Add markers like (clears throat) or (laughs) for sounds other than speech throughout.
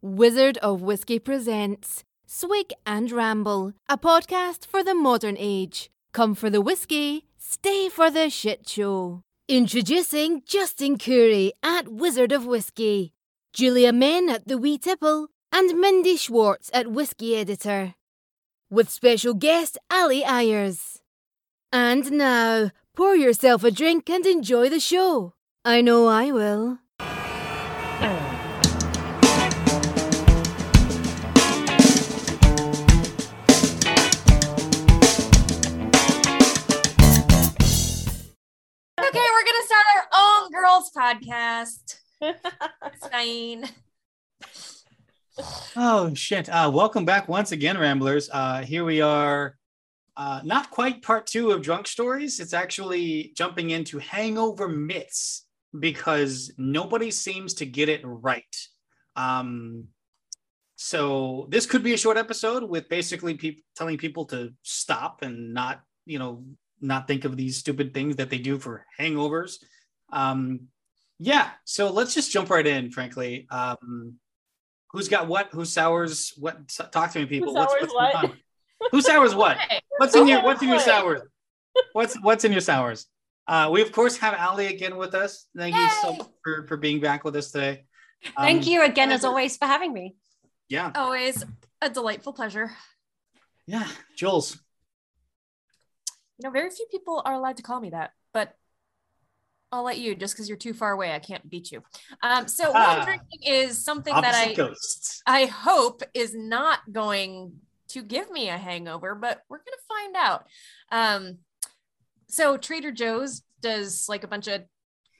Wizard of Whiskey presents Swig and Ramble, a podcast for the modern age. Come for the whiskey, stay for the shit show. Introducing Justin Curry at Wizard of Whiskey, Julia Men at The Wee Tipple, and Mindy Schwartz at Whiskey Editor. With special guest Ali Ayers. And now, pour yourself a drink and enjoy the show. I know I will. Okay, we're start our own girls podcast. (laughs) It's fine. Oh shit! Uh, welcome back once again, Ramblers. Uh, here we are, uh, not quite part two of drunk stories. It's actually jumping into hangover myths because nobody seems to get it right. Um, so this could be a short episode with basically people telling people to stop and not, you know, not think of these stupid things that they do for hangovers. Um, yeah. So let's just jump right in. Frankly. Um, Who's got what? Who sours what? Talk to me, people. Who sours going what? Who sours what? (laughs) What's in your What's in your sours sours? What's What's in your sours? Uh, we of course have Ali again with us. Thank you so much for, for being back with us today. Thank Um, you again, as always, for having me. Yeah, Always a delightful pleasure. yeah. Jules. You know, very few people are allowed to call me that, but I'll let you just because you're too far away. I can't beat you. Um, so Ah. I'm drinking is something that I ghosts. I hope is not going to give me a hangover, but we're gonna find out. Um, so Trader Joe's does like a bunch of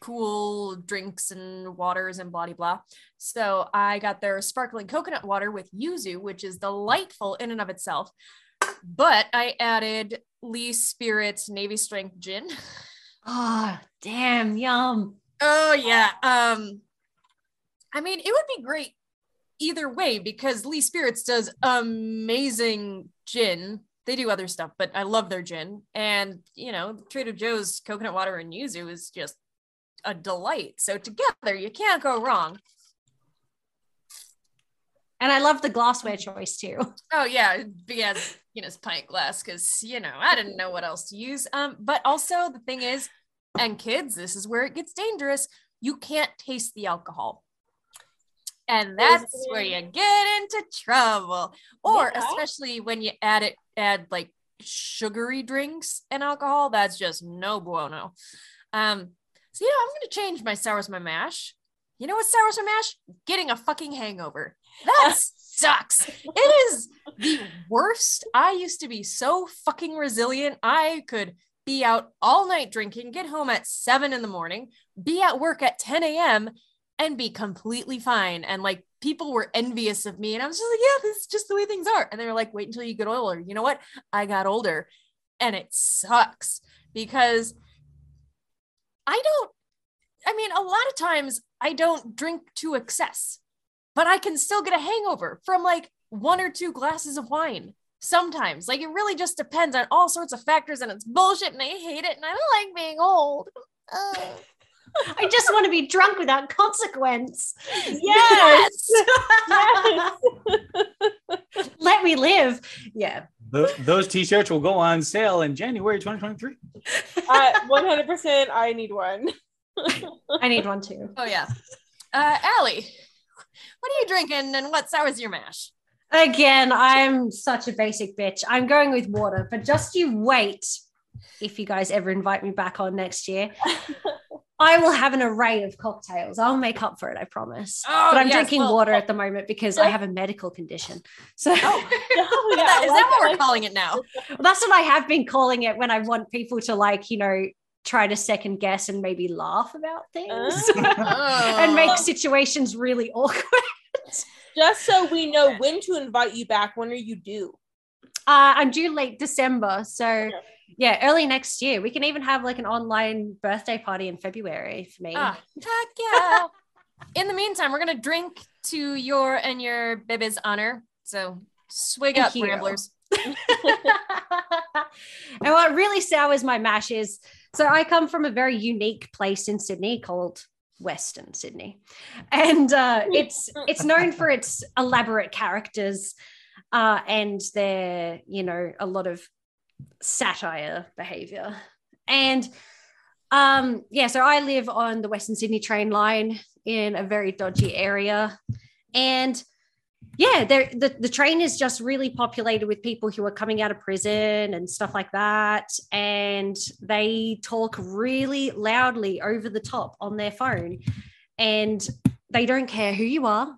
cool drinks and waters and blah blah blah. So I got their sparkling coconut water with yuzu, which is delightful in and of itself. But I added Lee Spirit's Navy Strength Gin. Oh, damn, yum. Oh yeah. Um I mean, it would be great either way because Lee Spirits does amazing gin. They do other stuff, but I love their gin. And, you know, Trader Joe's coconut water and yuzu is just a delight. So together, you can't go wrong. And I love the glassware choice too. Oh yeah, big ass Guinness pint glass because you know I didn't know what else to use. Um, but also the thing is, and kids, this is where it gets dangerous. You can't taste the alcohol, and that's where you get into trouble. Or Yeah. especially when you add it, add like sugary drinks and alcohol. That's just no bueno. Um, so you know I'm gonna change my sours my mash. You know what sours my mash? Getting a fucking hangover. That (laughs) sucks. It is the worst. I used to be so fucking resilient. I could be out all night drinking, get home at seven in the morning, be at work at 10 a.m., and be completely fine. And like people were envious of me. And I was just like, yeah, this is just the way things are. And they were like, wait until you get older. You know what? I got older and it sucks because I don't, I mean, a lot of times I don't drink to excess but I can still get a hangover from like one or two glasses of wine. Sometimes, like it really just depends on all sorts of factors, and it's bullshit, and I hate it, and I don't like being old. Ugh. (laughs) I just want to be drunk without consequence. Yes. yes. (laughs) Let me live. Yeah. Th- those T-shirts will go on sale in January 2023. Uh, 100% I need one. I need one too. Oh yeah, uh, Ali, what are you drinking, and what sours your mash? Again, I'm such a basic bitch. I'm going with water, but just you wait if you guys ever invite me back on next year. (laughs) I will have an array of cocktails. I'll make up for it, I promise. Oh, but I'm yes, drinking well- water at the moment because I have a medical condition. So Oh, (laughs) (laughs) is yeah, that, I like that what we're calling it now? Well, that's what I have been calling it when I want people to like, you know, try to second guess and maybe laugh about things Oh. (laughs) and Oh. make situations really awkward. Just so we know when to invite you back. When are you due? Uh, I'm due late December. So, Okay. yeah, early next year. We can even have like an online birthday party in February for me. Ah, heck yeah. In the meantime, we're gonna drink to your and your baby's honor. So swig Thank up, you. ramblers. (laughs) and what really sours my mash is so I come from a very unique place in Sydney called Western Sydney, and uh, (laughs) it's it's known for its elaborate characters uh, and their you know a lot of satire behavior. And um, yeah, so I live on the Western Sydney train line in a very dodgy area, and yeah, the, the train is just really populated with people who are coming out of prison and stuff like that. And they talk really loudly over the top on their phone. And they don't care who you are.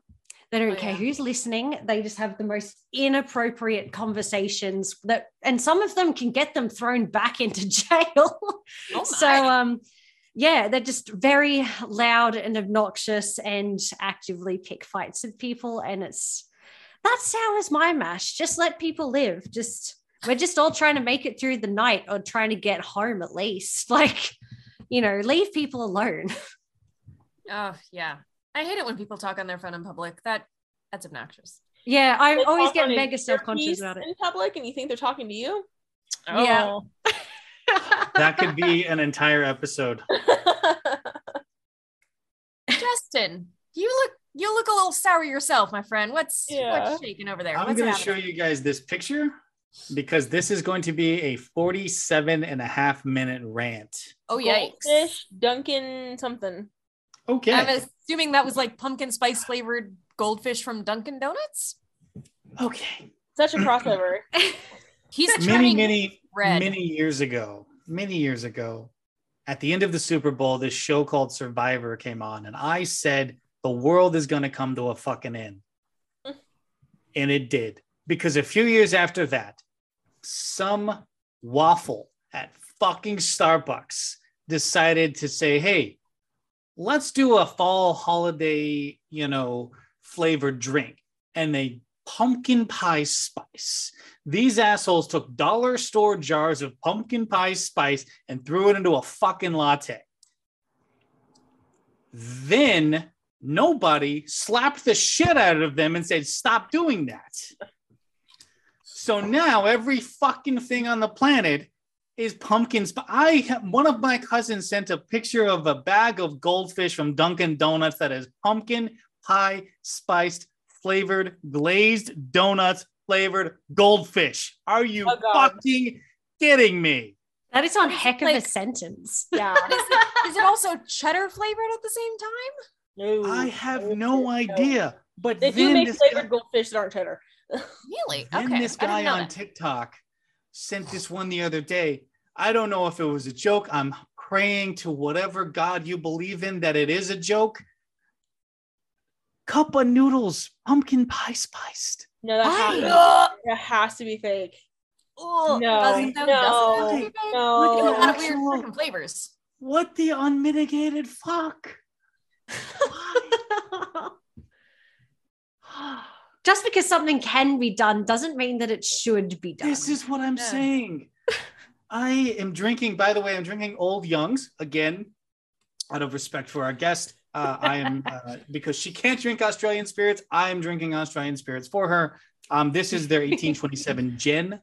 They don't Oh, care yeah. who's listening. They just have the most inappropriate conversations that and some of them can get them thrown back into (laughs) jail. Oh so um yeah, they're just very loud and obnoxious and actively pick fights with people. And it's that sours my mash. Just let people live. Just we're just all trying to make it through the night or trying to get home at least. (laughs) Like, you know, leave people alone. (laughs) Oh yeah. I hate it when people talk on their phone in public. That that's obnoxious. Yeah, I They always get mega self-conscious about it. in public, and you think they're talking to you. Yeah. Oh. (laughs) That could be an entire episode. Justin, you look you look a little sour yourself, my friend. What's Yeah. what's shaking over there? I'm What's going to show you guys this picture because this is going to be a 47 and a half minute rant. Oh yikes. Goldfish, Dunkin' something. Okay. I'm assuming that was like pumpkin spice flavored goldfish from Dunkin' Donuts. okay. Such a crossover. (laughs) (laughs) He's Many, turning many, red. many years ago, many years ago, at the end of the Super Bowl, this show called Survivor came on, and I said the world is going to come to a fucking end. (laughs) and it did. Because a few years after that, some waffle at fucking Starbucks decided to say, hey, let's do a fall holiday, you know, flavored drink. And they pumpkin pie spice. These assholes took dollar store jars of pumpkin pie spice and threw it into a fucking latte. Then nobody slapped the shit out of them and said, stop doing that. So now every fucking thing on the planet is pumpkin spice. I one of my cousins sent a picture of a bag of goldfish from Dunkin' Donuts that is pumpkin pie spiced flavored glazed donuts flavored goldfish. Are you Oh, fucking kidding me? That is on Is it heck of a sentence. (laughs) Yeah. Is it, is it also cheddar flavored at the same time? No. I have No, no no. idea. But They do make this flavored guy- goldfish that aren't cheddar. Really? Then okay. this guy on that. TikTok sent this one the other day. I don't know if it was a joke. I'm praying to whatever God you believe in that it is a joke. Cup of noodles, pumpkin pie spiced. No, that has, to, (gasps) that has to be fake. Ugh. No, Doesn't- doesn't- no, doesn't no. know, a lot of weird Actual- freaking flavors. What the unmitigated fuck? (laughs) Just because something can be done doesn't mean that it should be done. This is what I'm Yeah. saying. (laughs) I am drinking, by the way, I'm drinking Old Youngs again, out of respect for our guest. Uh, I am, uh, because she can't drink Australian spirits, I am drinking Australian spirits for her. Um, this is their 1827 (laughs) gin.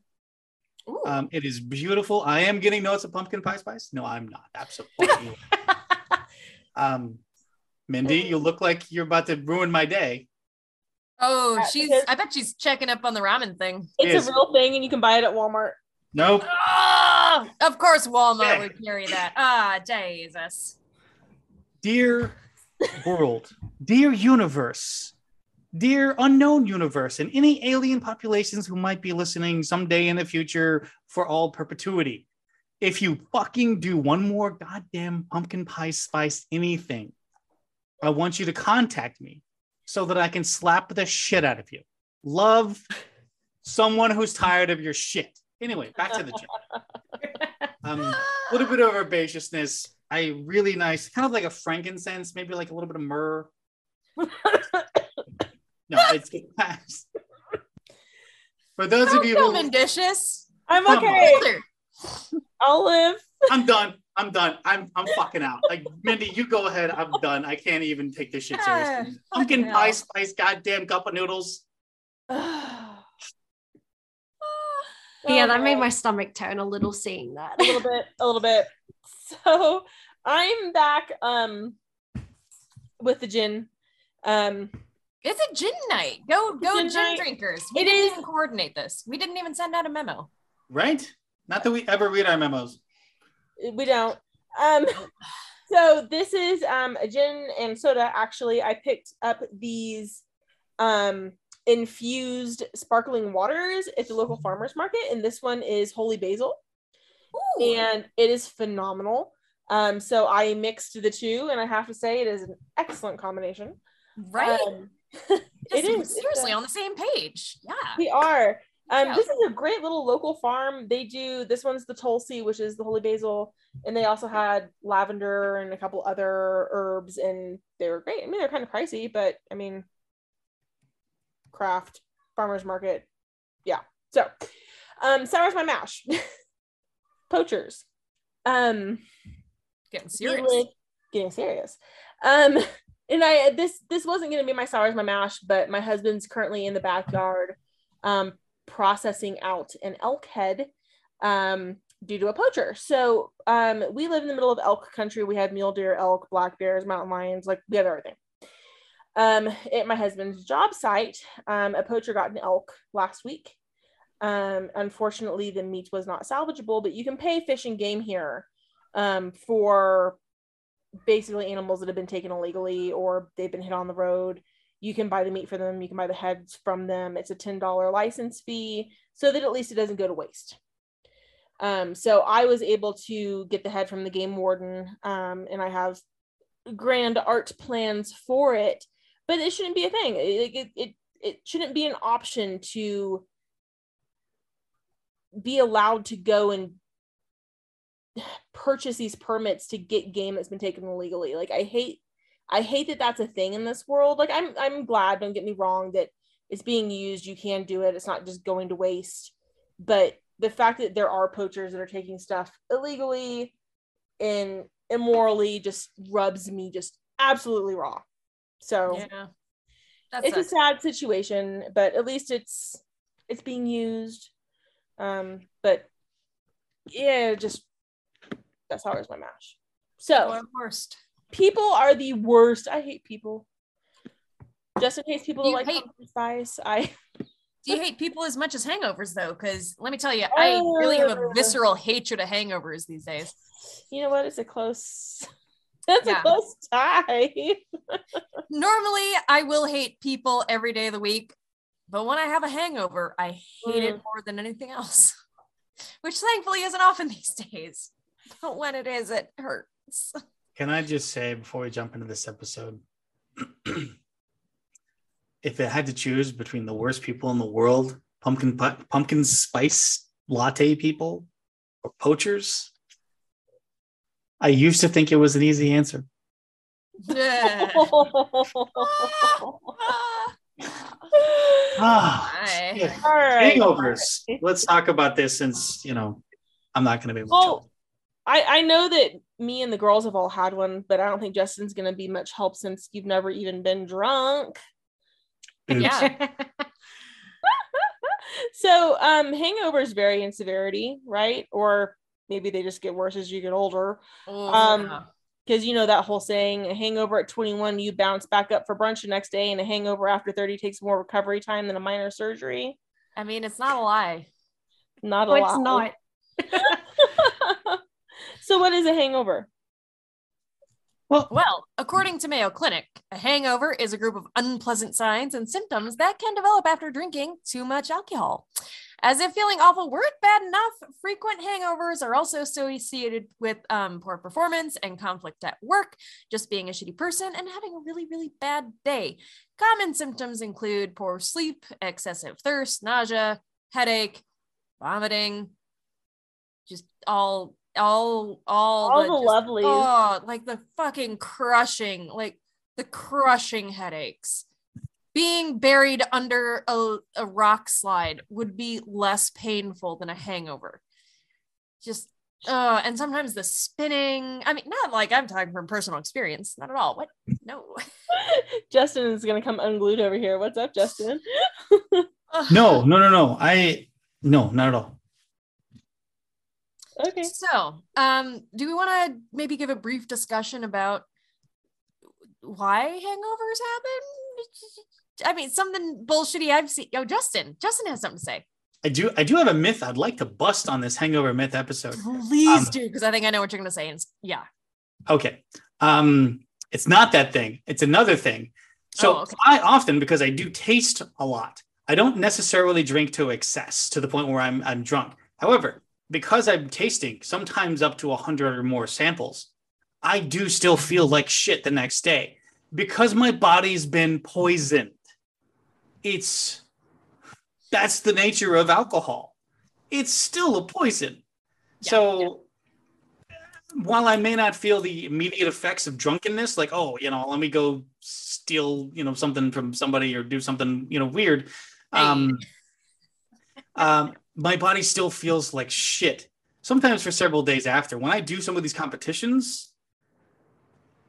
Um, it is beautiful. I am getting notes of pumpkin pie spice. No, I'm not. Absolutely. (laughs) um, Mindy, you look like you're about to ruin my day. oh, she's. I bet she's checking up on the ramen thing. It's Yes. a real thing, and you can buy it at Walmart. Nope. Ah, of course, Walmart Yeah. would carry that. Ah, Jesus. dear world, dear universe, dear unknown universe, and any alien populations who might be listening someday in the future for all perpetuity. If you fucking do one more goddamn pumpkin pie spice anything, I want you to contact me so that I can slap the shit out of you. Love someone who's tired of your shit. Anyway, back to the gym. (laughs) Um, a little bit of herbaceousness. I really nice, kind of like a frankincense, maybe like a little bit of myrrh. (laughs) No, it's for those of Don't you come who indicious. I'm Come okay. Older. I'll live. I'm done. I'm done. I'm I'm fucking out. Like Mindy, you go ahead. I'm done. I can't even take this shit seriously. Ah, Pumpkin fucking pie spice, goddamn cup of noodles. (sighs) yeah, that made (sighs) my stomach turn a little seeing that. a little bit, a little bit. (laughs) So I'm back um with the gin. Um, It's a gin night. Go go Gin gin, drinkers. We It didn't is- even coordinate this. We didn't even send out a memo. Right? Not that we ever read our memos. we don't. Um, (sighs) so this is um a gin and soda. Actually, I picked up these um infused sparkling waters at the local farmers market, and this one is holy basil, Ooh. and it is phenomenal. Um, so I mixed the two, and I have to say it is an excellent combination. right? Um, (laughs) it is seriously on the same page. Yeah. We are. Um, Yeah. This is a great little local farm. They do this one's the Tulsi, which is the holy basil, and they also had lavender and a couple other herbs, and they were great. I mean, they're kind of pricey, but I mean, craft farmers market, yeah. So, um, sour's my mash, (laughs) poachers, um, Getting serious. live- getting serious. Um, (laughs) and I this this wasn't gonna be my sours my mash, but my husband's currently in the backyard, um, processing out an elk head, um, due to a poacher. So, um, we live in the middle of elk country. We have mule deer, elk, black bears, mountain lions, like we have everything. Um, at my husband's job site, um, a poacher got an elk last week. Um, unfortunately, the meat was not salvageable, but you can pay fish and game here um, for basically animals that have been taken illegally or they've been hit on the road. You can buy the meat for them, you can buy the heads from them. It's a $10 license fee so that at least it doesn't go to waste. Um, so I was able to get the head from the game warden, um, and I have grand art plans for it, but it shouldn't be a thing. It, it, it, it shouldn't be an option to be allowed to go and purchase these permits to get game that's been taken illegally. Like I hate I hate that that's a thing in this world. Like I'm I'm glad, don't get me wrong, that it's being used, you can do it. It's not just going to waste. But the fact that there are poachers that are taking stuff illegally and immorally just rubs me just absolutely raw. So Yeah. That's it's a sad situation, but at least it's it's being used. Um, but yeah, just that's how it's my mash. So worst. people are the worst. I hate people. Just in case people like hate- spice, I (laughs) Do you hate people as much as hangovers though? Because let me tell you, I really have a Uh. visceral hatred of hangovers these days. you know what? It's a close (laughs) that's Yeah. a close tie. (laughs) Normally, I will hate people every day of the week, but when I have a hangover, I hate it Mm. more than anything else. (laughs) Which thankfully isn't often (laughs) these days. But when it is, it hurts. Can I just say before we jump into this episode, (clears throat) if it had to choose between the worst people in the world, pumpkin pu- pumpkin spice latte people or poachers, I used to think it was an easy answer. (laughs) Ah, Hi. shit. All right. hangovers. (laughs) Let's talk about this since you know I'm not going to be able to. Well, I I know that me and the girls have all had one, but I don't think Justin's gonna be much help since you've never even been drunk. Oops. Yeah. (laughs) So um hangovers vary in severity, right? Or maybe they just get worse as you get older. Oh, Um, yeah. Because you know that whole saying, a hangover at 21, you bounce back up for brunch the next day, and a hangover after 30 takes more recovery time than a minor surgery. I mean, it's not a lie. Not a Oh, lot. it's not. (laughs) so what is a hangover? Well, Well, according to Mayo Clinic, a hangover is a group of unpleasant signs and symptoms that can develop after drinking too much alcohol. As if feeling awful weren't bad enough, frequent hangovers are also associated with um, poor performance and conflict at work, just being a shitty person, and having a really, really bad day. Common symptoms include poor sleep, excessive thirst, nausea, headache, vomiting, just all, all, all, All the the just- lovelies. Oh, like the fucking crushing, like the crushing headaches. Being buried under a, a rock slide would be less painful than a hangover. Just, uh, and sometimes the spinning. I mean, not like I'm talking from personal experience, not at all. What? No. (laughs) Justin is gonna come unglued over here. What's up, Justin? (laughs) No, no, no, no. I no, not at all. Okay. So, um, do we want to maybe give a brief discussion about why hangovers happen. I mean, something bullshitty I've seen. Yo, Justin, Justin has something to say. I do I do have a myth I'd like to bust on this hangover myth episode. Please Um, do, because I think I know what you're gonna say. And yeah. Okay. Um, it's not that thing. It's another thing. So Oh, okay. I often, because I do taste a lot, I don't necessarily drink to excess to the point where I'm I'm drunk. However, because I'm tasting sometimes up to hundred or more samples, I do still feel like shit the next day because my body's been poisoned. It's that's the nature of alcohol. It's still a poison. Yeah, so while I may not feel the immediate effects of drunkenness, like, oh, you know, let me go steal, you know, something from somebody or do something, you know, weird. Um, um, my body still feels like shit. Sometimes for several days after. When I do some of these competitions,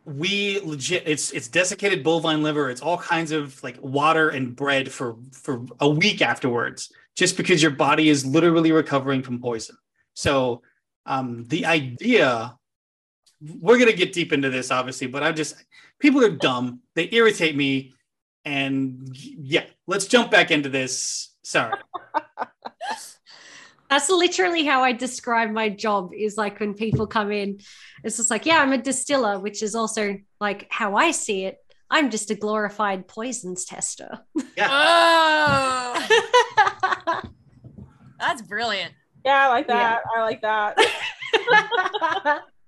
we legit it's it's desiccated bovine liver, it's all kinds of like water and bread for for a week afterwards, just because your body is literally recovering from poison. So um, the idea we're gonna get deep into this obviously but i'm just people are dumb. They irritate me. And yeah let's jump back into this. Sorry That's literally how I describe my job is like when people come in, it's just like, yeah, I'm a distiller, which is also like how I see it. I'm just a glorified poisons tester. yeah Oh, (laughs) that's brilliant. Yeah, I like Yeah. that. I like that. (laughs)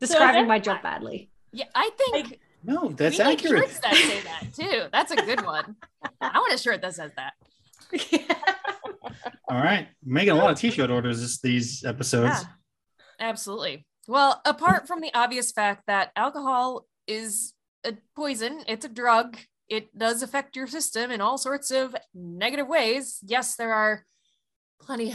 Describing my job badly. Yeah, I think no that's we need accurate shirts that say that too. That's a good one. I want a shirt that says that. (laughs) all right making a lot of t-shirt orders this, these episodes Yeah, absolutely. Well, apart from the obvious fact that alcohol is a poison, it's a drug, it does affect your system in all sorts of negative ways. Yes, there are plenty.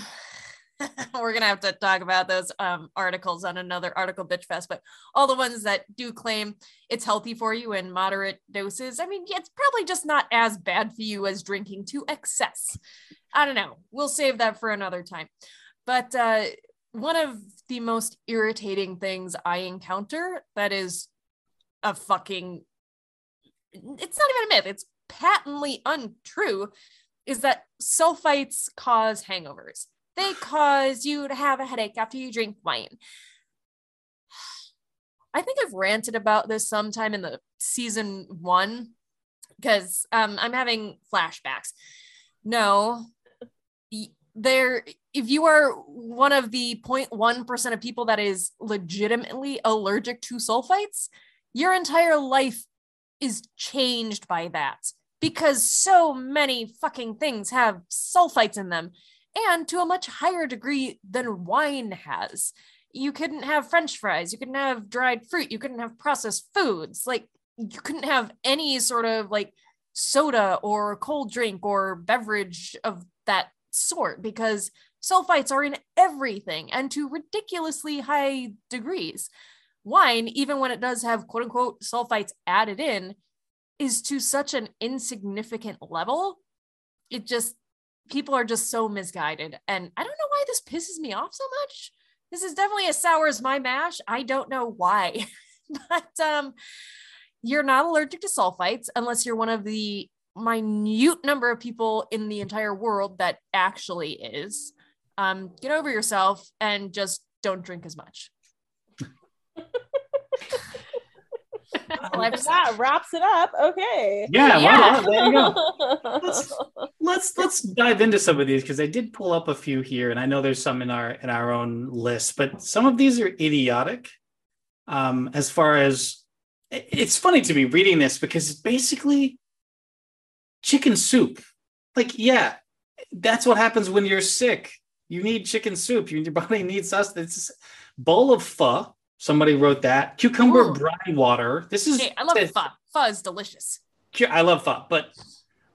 (laughs) We're gonna have to talk about those um, articles on another article bitch fest, but all the ones that do claim it's healthy for you in moderate doses. I mean, it's probably just not as bad for you as drinking to excess. I don't know. We'll save that for another time. But uh, one of the most irritating things I encounter that is a fucking it's not even a myth, it's patently untrue is that sulfites cause hangovers. They cause you to have a headache after you drink wine. I think I've ranted about this sometime in the season one because um, I'm having flashbacks. No, there if you are one of the 0.1% of people that is legitimately allergic to sulfites, your entire life is changed by that because so many fucking things have sulfites in them and to a much higher degree than wine has. You couldn't have french fries, you couldn't have dried fruit, you couldn't have processed foods. Like you couldn't have any sort of like soda or cold drink or beverage of that sort because sulfites are in everything and to ridiculously high degrees. Wine, even when it does have quote unquote sulfites added in, is to such an insignificant level. It just, people are just so misguided. And I don't know why this pisses me off so much. This is definitely as sour as my mash. I don't know why. (laughs) but um, you're not allergic to sulfites unless you're one of the minute number of people in the entire world that actually is. Um, get over yourself and just don't drink as much. (laughs) That's all I have to say. that wraps it up. Okay. yeah, Yeah. well, there you go let's let's dive into some of these because I did pull up a few here, and I know there's some in our in our own list, but some of these are idiotic. Um, as far as it's funny to me reading this because it's basically chicken soup. Like, yeah, that's what happens when you're sick. You need chicken soup. Your body needs sustenance. Bowl of pho. Somebody wrote that. Cucumber Ooh. brine water. This is Hey, I love says- pho. Pho is delicious. I love pho, but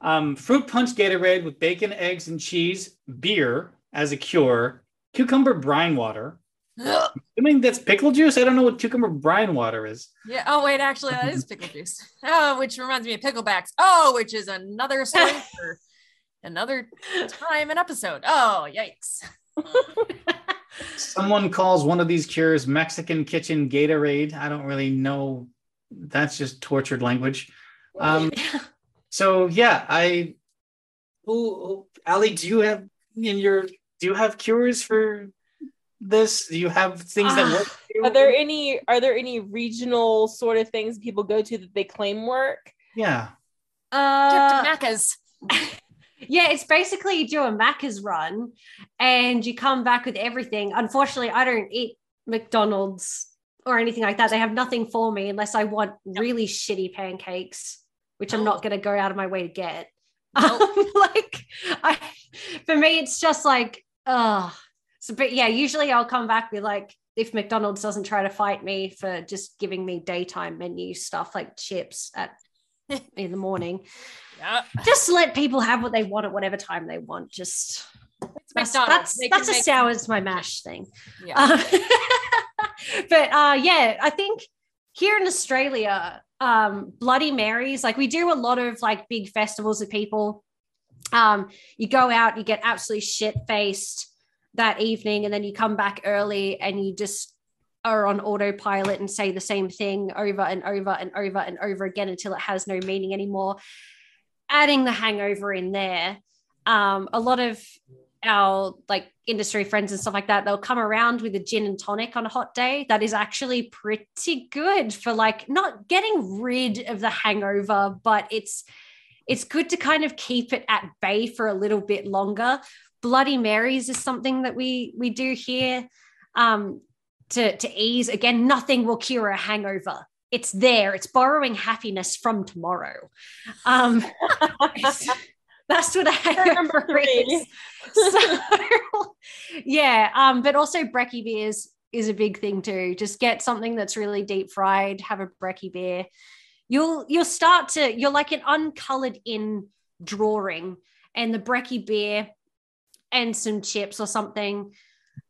um, fruit punch Gatorade with bacon, eggs, and cheese, beer as a cure, cucumber brine water. I mean, that's pickle juice. I don't know what cucumber brine water is. Yeah. Oh wait, actually, that is pickle juice. Oh, which reminds me of picklebacks. Oh, which is another story (laughs) for another time and episode. Oh, yikes. (laughs) Someone calls one of these cures Mexican kitchen Gatorade. I don't really know that's just tortured language. Um, (laughs) so yeah, I. Who, Ali, do you have in your do you have cures for this? Do you have things that work? for you? Are there any are there any regional sort of things people go to that they claim work? Yeah. Uh, Trip Macca's. (laughs) yeah, it's basically you do a Macca's run and you come back with everything. Unfortunately, I don't eat McDonald's or anything like that. They have nothing for me unless I want really shitty pancakes, which I'm not going to go out of my way to get. Nope. (laughs) Um, like, I, for me, it's just like, oh, so, but yeah, usually I'll come back with like, if McDonald's doesn't try to fight me for just giving me daytime menu stuff like chips at (laughs) in the morning, Yeah. just let people have what they want at whatever time they want. Just that's that's, that's a sours my mash thing. Yeah. Uh, (laughs) but uh, yeah, I think here in Australia, um, Bloody Marys, like we do a lot of like big festivals with people. Um, you go out, you get absolutely shit faced that evening, and then you come back early and you just are on autopilot and say the same thing over and over and over and over again until it has no meaning anymore. Adding the hangover in there, um, a lot of our like industry friends and stuff like that, they'll come around with a gin and tonic on a hot day. That is actually pretty good for like not getting rid of the hangover, but it's it's good to kind of keep it at bay for a little bit longer. Bloody Marys is something that we we do here um, to to ease. Again, nothing will cure a hangover. It's there. It's borrowing happiness from tomorrow. Um, (laughs) that's what a hangover (laughs) is. So, (laughs) yeah, um, but also brekkie beers is a big thing too. Just get something that's really deep fried. Have a brekkie beer. You'll you'll start to you're like an uncolored in drawing, and the brekkie beer and some chips or something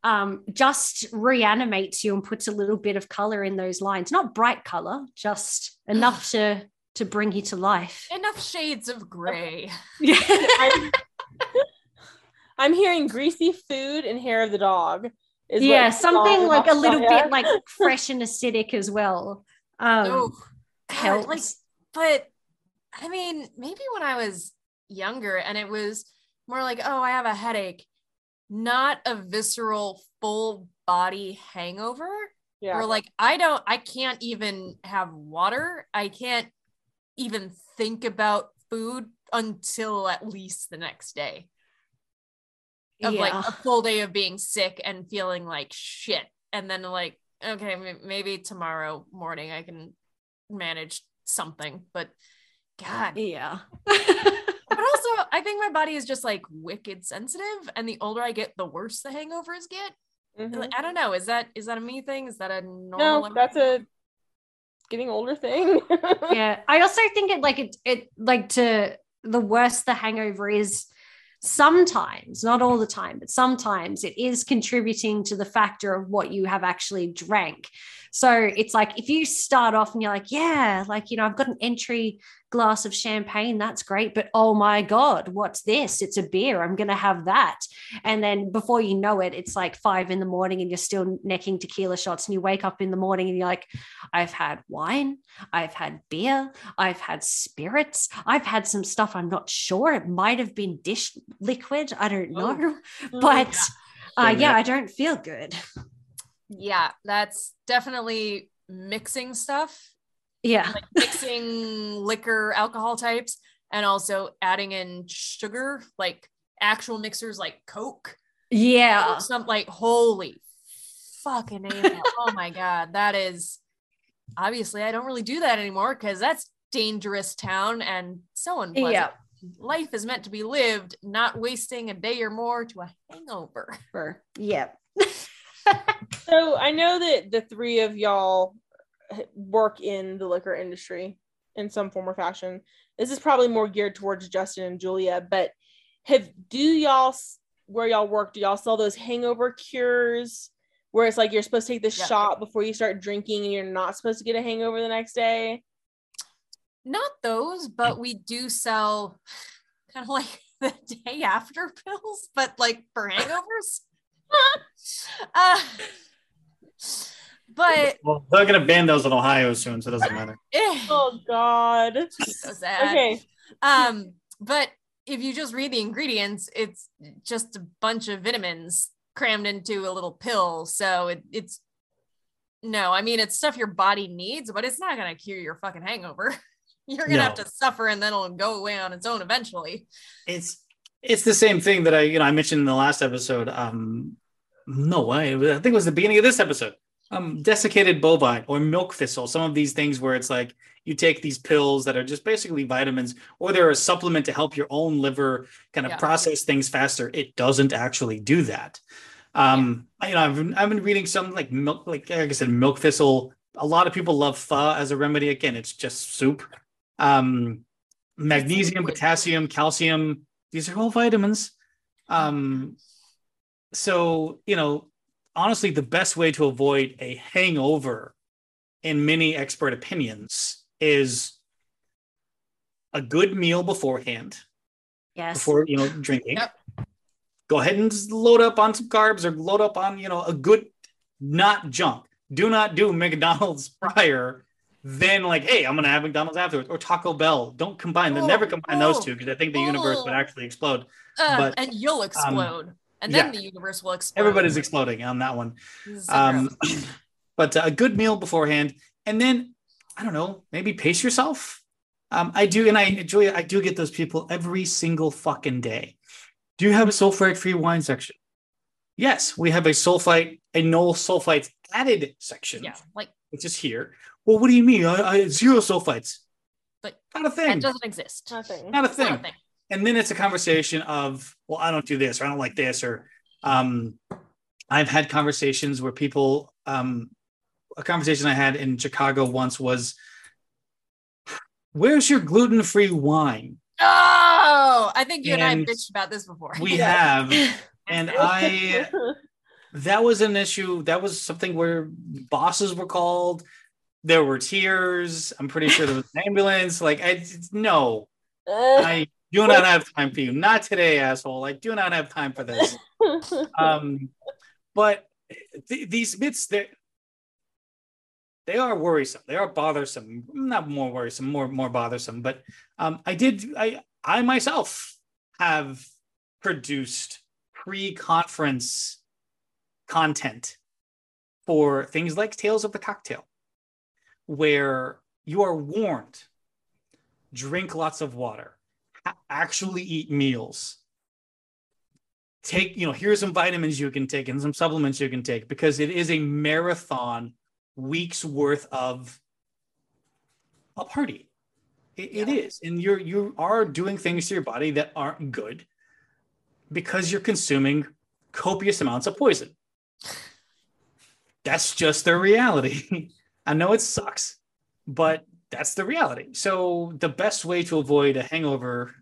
um, just reanimates you and puts a little bit of color in those lines. Not bright color, just enough to to bring you to life. Enough shades of gray. Yeah. (laughs) I'm, I'm hearing greasy food and hair of the dog. is what yeah, it's something like a little Australia. bit like (laughs) fresh and acidic as well. Um, oh, God, helps. like, but I mean, maybe when I was younger and it was more like, oh, I have a headache, not a visceral full body hangover. yeah. Or like, I don't, I can't even have water. I can't even think about food until at least the next day of like a full day of being sick and feeling like shit and then like okay m- maybe tomorrow morning i can manage something but god yeah. (laughs) but also i think my body is just like wicked sensitive and the older i get the worse the hangovers get Mhm. Like, i don't know is that is that a me thing is that a No, that's a getting older thing. (laughs) yeah i also think it like it it like to the worse the hangover is sometimes not all the time but sometimes it is contributing to the factor of what you have actually drank so it's like if you start off and you're like yeah like you know i've got an entry glass of champagne that's great but oh my god what's this it's a beer i'm going to have that and then before you know it it's like five in the morning and you're still necking tequila shots and you wake up in the morning and you're like i've had wine I've had beer, I've had spirits, I've had some stuff I'm not sure. It might have been dish liquid, I don't Oh. know. Mm, (laughs) But uh, yeah. I don't feel good. Yeah that's definitely mixing stuff Yeah. like mixing (laughs) liquor alcohol types and also adding in sugar like actual mixers like coke Yeah. or some like holy fucking (laughs) oh my god that is obviously i don't really do that anymore because that's dangerous town and so unpleasant Yeah. life is meant to be lived not wasting a day or more to a hangover Yeah. (laughs) (laughs) so I know that the three of y'all work in the liquor industry in some form or fashion. This is probably more geared towards Justin and Julia, but have do y'all where y'all work? Do y'all sell those hangover cures where it's like you're supposed to take this Yeah. shot before you start drinking and you're not supposed to get a hangover the next day? not those but we do sell kind of like (laughs) the day after (laughs) pills but like for hangovers (laughs) uh, but Well, they're gonna ban those in Ohio soon, so it doesn't matter. (laughs) eh, Oh God. so sad. Okay. Um, but if you just read the ingredients, it's just a bunch of vitamins crammed into a little pill. So it, it's no, I mean it's stuff your body needs, but it's not gonna cure your fucking hangover. (laughs) You're gonna have to suffer and then it'll go away on its own eventually. It's it's the same thing that I you know I mentioned in the last episode. Um, no way, I think it was the beginning of this episode. Um, desiccated bovine or milk thistle. Some of these things where it's like you take these pills that are just basically vitamins, or they're a supplement to help your own liver kind of Yeah. process things faster. It doesn't actually do that. Um, you know, I've been, I've been reading some like milk, like, like I said, milk thistle. A lot of people love pho as a remedy. Again, it's just soup. Um, magnesium, potassium, calcium. These are all vitamins. Um, so you know, honestly, the best way to avoid a hangover, in many expert opinions, is a good meal beforehand Yes. before you know drinking. Yep. Go ahead and load up on some carbs or load up on you know a good, not junk. Do not do (laughs) McDonald's prior. Then like, hey, I'm gonna have McDonald's afterwards or Taco Bell. Don't combine them. Oh, Never combine those two because I think the universe would oh. actually explode. Uh, But, and you'll explode. and then the universe will explode. Everybody's exploding on that one. This is so Um, (clears throat) but uh, a good meal beforehand, and then I don't know, maybe pace yourself. Um, I do, and I enjoy. I do get those people every single fucking day. Do you have a sulfite-free wine section? Yes, we have a sulfite, a no sulfites added section, yeah, like which is here. Well, what do you mean? I, I zero sulfites. But not a that thing. doesn't exist. Nothing. Not a thing. not a thing and then it's a conversation of well i don't do this or i don't like this or um i've had conversations where people um a conversation i had in chicago once was where's your gluten-free wine Oh, I think you and, And I bitched about this before. we (laughs) Yeah. have and i (laughs) that was an issue that was something where bosses were called there were tears i'm pretty sure there was an ambulance like i no i do not have time for you not today asshole i do not have time for this (laughs) um, but th- these myths they they are worrisome. They are bothersome. Not more worrisome, more more bothersome. But um, I did. I I myself have produced pre-conference content for things like Tales of the Cocktail, where you are warned: drink lots of water, actually eat meals, take you know here's some vitamins you can take and some supplements you can take because it is a marathon weeks worth of a party. It, it Yeah. is. And you're you are doing things to your body that aren't good because you're consuming copious amounts of poison. That's just the reality (laughs) i know it sucks but that's the reality so the best way to avoid a hangover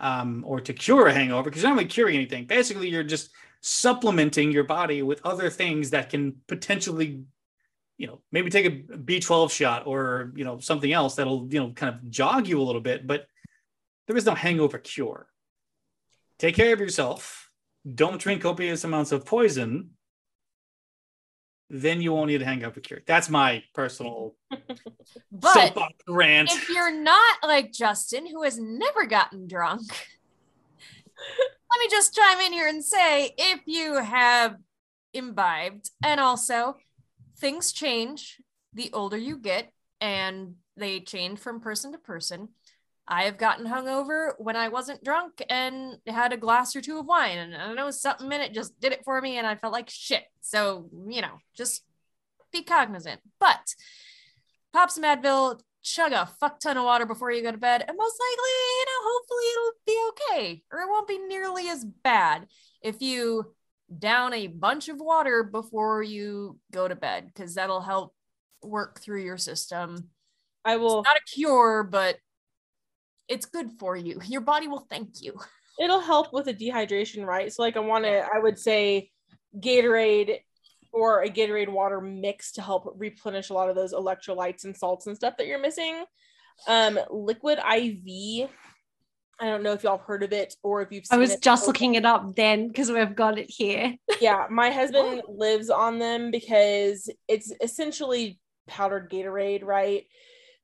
um, or to cure a hangover because you're not really curing anything. Basically, you're just supplementing your body with other things that can potentially, you know, maybe take a B12 shot or you know something else that'll you know kind of jog you a little bit. But there is no hangover cure. Take care of yourself. Don't drink copious amounts of poison. Then you won't need a hangover cure. That's my personal (laughs) but rant. if you're not like Justin, who has never gotten drunk, (laughs) let me just chime in here and say if you have imbibed, and also things change the older you get, and they change from person to person. I have gotten hungover when I wasn't drunk and had a glass or two of wine, and I don't know something in it just did it for me, and I felt like shit. So, you know, just be cognizant. But pop some Advil, chug a fuck ton of water before you go to bed, and most likely, you know, hopefully it'll be okay, or it won't be nearly as bad if you down a bunch of water before you go to bed, because that'll help work through your system. I will. Not a cure, but it's good for you. Your body will thank you. It'll help with the dehydration, right? So, like, I want to. I would say Gatorade or a Gatorade water mix to help replenish a lot of those electrolytes and salts and stuff that you're missing. Um, liquid IV I don't know if y'all have heard of it or if you've I was it just before. looking it up then because we've got it here. (laughs) Yeah, my husband lives on them because it's essentially powdered Gatorade, right?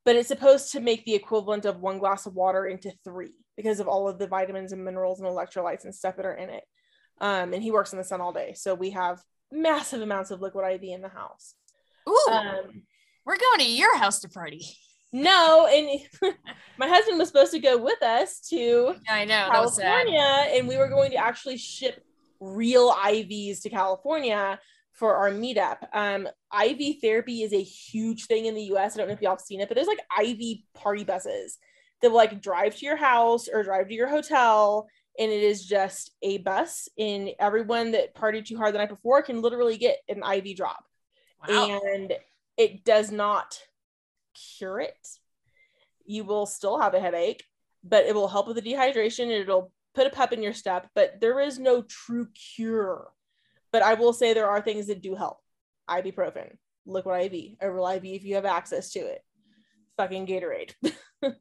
But it's supposed to make the equivalent of one glass of water into three because of all of the vitamins and minerals and electrolytes and stuff that are in it. Um, and he works in the sun all day, so we have massive amounts of liquid IV in the house. Ooh, Um, we're going to your house to party. no, and (laughs) my husband was supposed to go with us to I know that was sad. California, and we were going to actually ship real IVs to California for our meetup. Um, IV therapy is a huge thing in the US. I don't know if y'all have seen it, but there's like IV party buses that will like drive to your house or drive to your hotel. And it is just a bus, and everyone that partied too hard the night before can literally get an IV drop Wow. and it does not cure it. You will still have a headache, but it will help with the dehydration. It'll put a pep in your step, but there is no true cure. But I will say there are things that do help. Ibuprofen, liquid IV, oral IV if you have access to it. Fucking Gatorade. (laughs)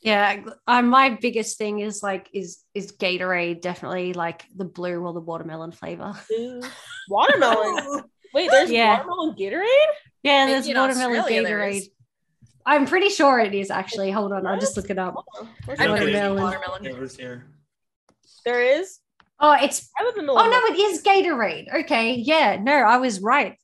Yeah, my biggest thing is like is is Gatorade definitely like the blue or the watermelon flavor. Ooh. Watermelon. (laughs) Wait, there's Yeah. watermelon Gatorade? Yeah, there's in watermelon Australia Gatorade. is. I'm pretty sure it is actually. Hold on, I'll just look it up. Oh, where's I don't don't get think any watermelon. Here. there is. Oh, it's I live in the oh no, it is Gatorade. Okay, yeah, no, I was right.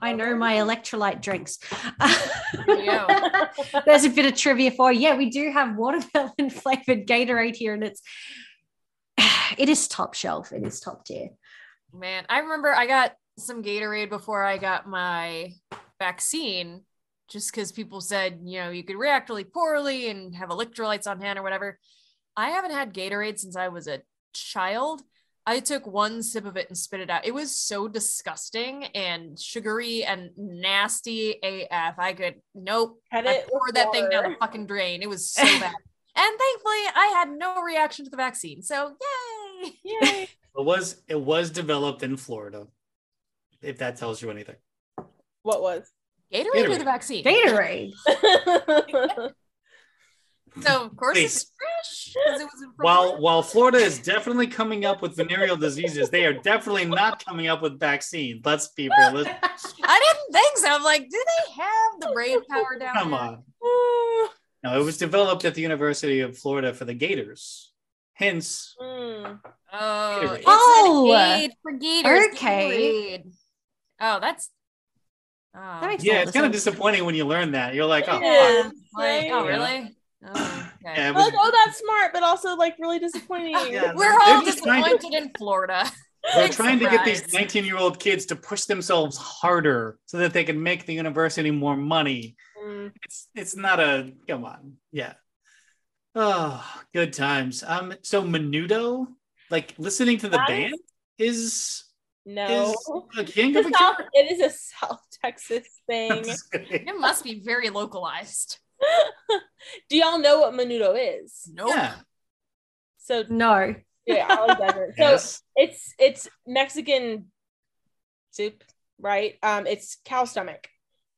I oh, know my electrolyte drinks. (laughs) There's a bit of trivia for you. Yeah, we do have watermelon (laughs) flavored Gatorade here, and it's (sighs) it is top shelf. It is top tier. Man, I remember I got some Gatorade before I got my vaccine, just because people said, you know, you could react really poorly and have electrolytes on hand or whatever. I haven't had Gatorade since I was a child. I took one sip of it and spit it out. It was so disgusting and sugary and nasty AF. I could, nope. Had I it with poured that thing down the fucking drain. It was (laughs) so bad. And thankfully, I had no reaction to the vaccine. So, yay. Yay. (laughs) It was it was developed in Florida. If that tells you anything. what was? Gatorade, or Gatorade. the vaccine? Gatorade. (laughs) So of course Please. it's fresh because it was in While Florida. while Florida is definitely coming up with venereal diseases, they are definitely not coming up with vaccines. Let's be realistic. (laughs) I didn't think so. I'm like, do they have the brain power down Come there? on. No, it was developed at the University of Florida for the Gators. Hence, Mm. Oh, it's Oh, aid for Gators. okay. Gatorade. Oh, that's. Oh. That yeah, it's kind of disappointing when you learn that. You're like, oh, It fuck. is, like, oh, right? really? Oh, (clears throat) okay. Yeah, it Like, oh, that's smart, but also like really disappointing. (laughs) Yeah. We're all They're just trying to- disappointed in Florida. (laughs) They're Big trying to get these 19 year old kids to push themselves harder so that they can make the university more money. Mm. It's it's not a come on, yeah. Oh, good times. Um, so Menudo, like listening to the That band is No. is a king of a a South, it is a South Texas thing. (laughs) It must be very localized. Do y'all know what menudo is? Nope. yeah. So No. yeah, Alex doesn't. (laughs) So Yes. it's it's Mexican soup, right? Um, it's cow stomach.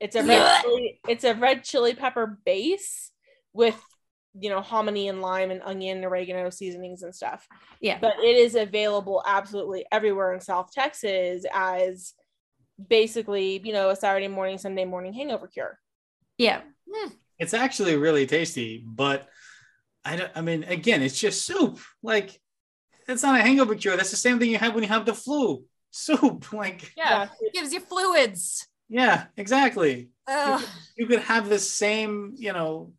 It's a red chili, it's a red chili pepper base with you know hominy and lime and onion, and oregano seasonings and stuff. Yeah. But it is available absolutely everywhere in South Texas as basically you know a Saturday morning, Sunday morning hangover cure. Yeah. It's actually really tasty, but I don't I mean, again, it's just soup. Like it's not a hangover cure. That's the same thing you have when you have the flu. Soup. (laughs) Like, Yeah. Exactly. Gives you fluids. yeah, exactly. Ugh. you could have the same, you know,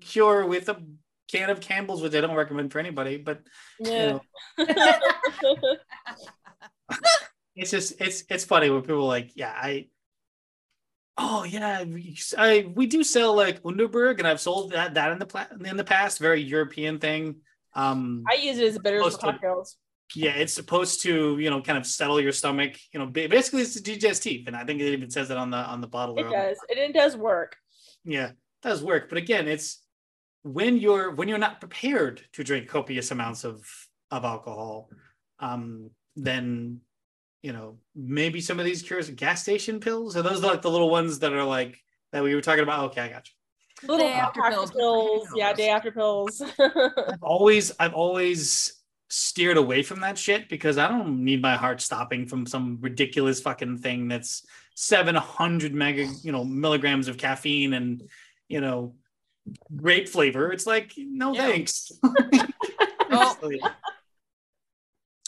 cure with a can of Campbell's, which I don't recommend for anybody, but you Yeah. know, (laughs) (laughs) it's just it's it's funny when people are like, yeah, I oh yeah, we, I we do sell like Underberg, and I've sold that that in the pla- in the past, very European thing. Um, I use it as for Supposed to- cocktails. yeah, it's supposed to you know kind of settle your stomach. You know, basically it's digestive, and I think it even says that on the on the bottle. It or on the- does. It, it does work. yeah it does work but again it's when you're when you're not prepared to drink copious amounts of of alcohol um then you know maybe some of these cures gas station pills are those mm-hmm. like the little ones that are like that we were talking about okay i got you Little Day after after pills. pills. Yeah, day after pills. (laughs) I've always I've always steered away from that shit because I don't need my heart stopping from some ridiculous fucking thing that's 700 mega, you know, milligrams of caffeine and, you know, grape flavor. It's like, no Yeah. thanks. (laughs) (laughs) Oh.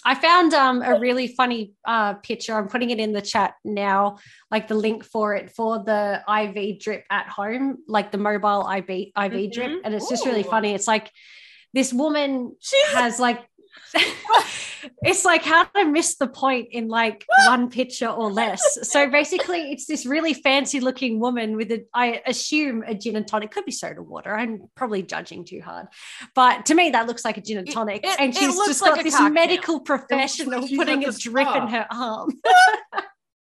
I found um, a really funny uh, picture. I'm putting it in the chat now, like the link for it for the IV drip at home, like the mobile IV IV drip, Mhm. and it's just really funny. It's like this woman She's has like. (laughs) it's like how to miss the point in like one picture or less. So basically, it's this really fancy looking woman with a, I assume a gin and tonic. Could be soda water. I'm probably judging too hard, but to me that looks like a gin and It- tonic. it- and it she's looks just like got a this cocktail. medical professional she's putting a the drip in her arm. (laughs)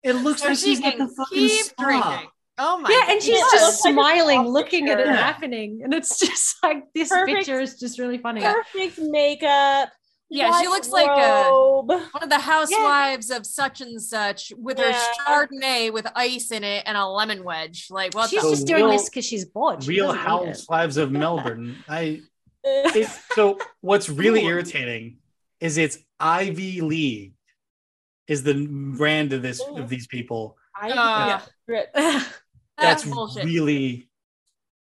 It looks So like she's at can the fucking spa. drinking. Oh my yeah, and she's Yeah, it just looks like a smiling, spa looking at it picture. happening, and it's just like this Perfect. picture is just really funny. perfect makeup. Yeah, she white looks like a- one of the housewives of such and such with her Yeah. chardonnay with ice in it and a lemon wedge. Like what she's the So just doing Real- this because she's bored. She Real doesn't need it. Housewives of Melbourne. I (laughs) it, so what's really irritating is it's Ivy League is the brand of this of these people. I Uh, drip. (laughs) that's, That's bullshit. really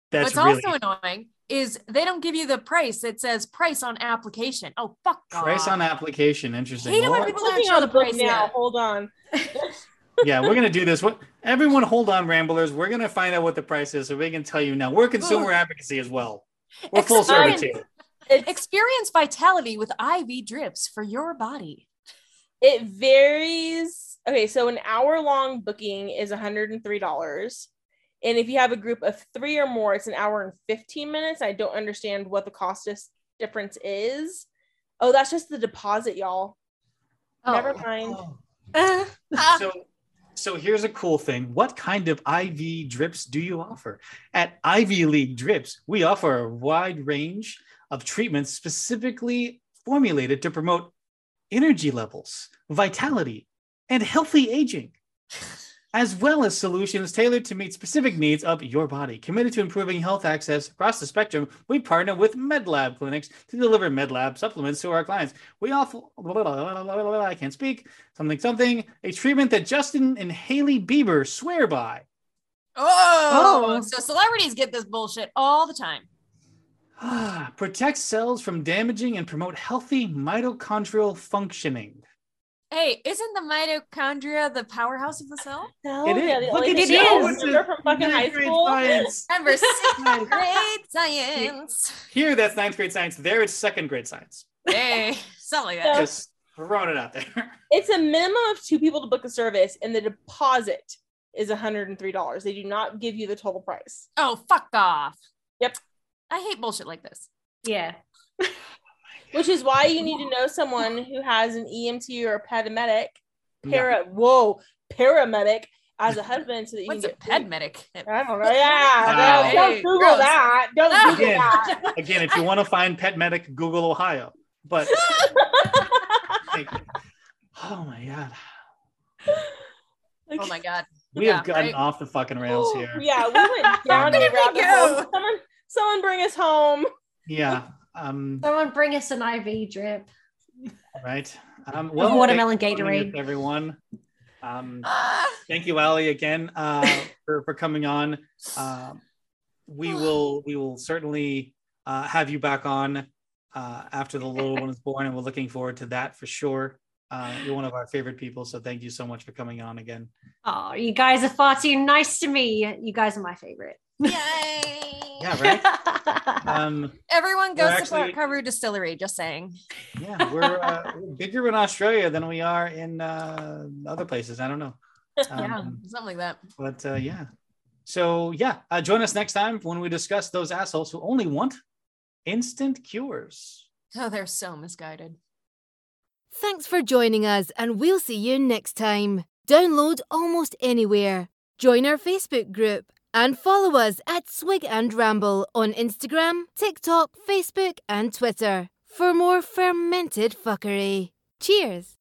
that's What's really also annoying is they don't give you the price. It says price on application. Oh fuck price off. on application. Interesting. Hate it when Well, people Looking don't show on the the price now. yet. Hold on. (laughs) yeah, we're gonna do this. What everyone hold on, ramblers. We're gonna find out what the price is so we can tell you now. We're consumer advocacy as well. We're full service Experience- here. Experience vitality with IV drips for your body. it varies. Okay, so an hour long booking is $103. And if you have a group of three or more, it's an hour and 15 minutes. I don't understand what the cost difference is. Oh, that's just the deposit, y'all. Never mind. Ah, (laughs) So so here's a cool thing. What kind of IV drips do you offer? At Ivy League Drips, we offer a wide range of treatments specifically formulated to promote energy levels, vitality, and healthy aging, as well as solutions tailored to meet specific needs of your body. Committed to improving health access across the spectrum, we partner with MedLab clinics to deliver MedLab supplements to our clients. We offer, I can't speak, something, something, a treatment that Justin and Hailey Bieber swear by. oh, Oh. so celebrities get this bullshit all the time. Ah, protect cells from damaging and promote healthy mitochondrial functioning. Hey, isn't the mitochondria the powerhouse of the cell? No, It is. yeah, Look at thing you. I It's remember from fucking high grade school. science. (laughs) Remember sixth (laughs) grade (laughs) science. Here, that's ninth grade science. There, it's second grade science. Hey, something like that. Just throwing it out there. It's a minimum of two people to book a service, and the deposit is $103. They do not give you the total price. Oh, fuck off. Yep. I hate bullshit like this. yeah. Which is why you need to know someone who has an EMT or a paramedic, Yeah. para, whoa, paramedic as a (laughs) husband so that you What's can get ped paid. medic? I don't know. Yeah, Wow. no, don't Hey, Google gross. that. Don't Google Again. that. (laughs) Again, if you want to find Pet Medic, Google Ohio. But (laughs) like, oh my god, Oh my god. we Yeah, have gotten right? off the fucking rails Oh, here. Yeah, we went down Where a we rabbit go? Someone, someone bring us home. Yeah. Um. Someone bring us an IV drip. Right. Um. Well, watermelon thanks for joining Gatorade. everyone. Um. (gasps) Ah. thank you ali again uh, for, for coming on um, we (sighs) will we will certainly uh, have you back on uh, after the little one is (laughs) born and we're looking forward to that for sure uh, you're one of our favorite people so thank you so much for coming on again Oh, you guys are far too nice to me. You guys are my favorite. Yay. Yeah right (laughs) um, Everyone go We're support actually- Cover Distillery, just saying. yeah we're, uh, we're (laughs) bigger in australia than we are in uh, other places i don't know (laughs) Yeah, Um, something like that. but uh, yeah so yeah uh, join us next time when we discuss those assholes who only want instant cures Oh, they're so misguided. Thanks for joining us, and we'll see you next time. Download almost anywhere. Join our Facebook group and follow us at Swig and Ramble on Instagram, TikTok, Facebook, and Twitter for more fermented fuckery. Cheers.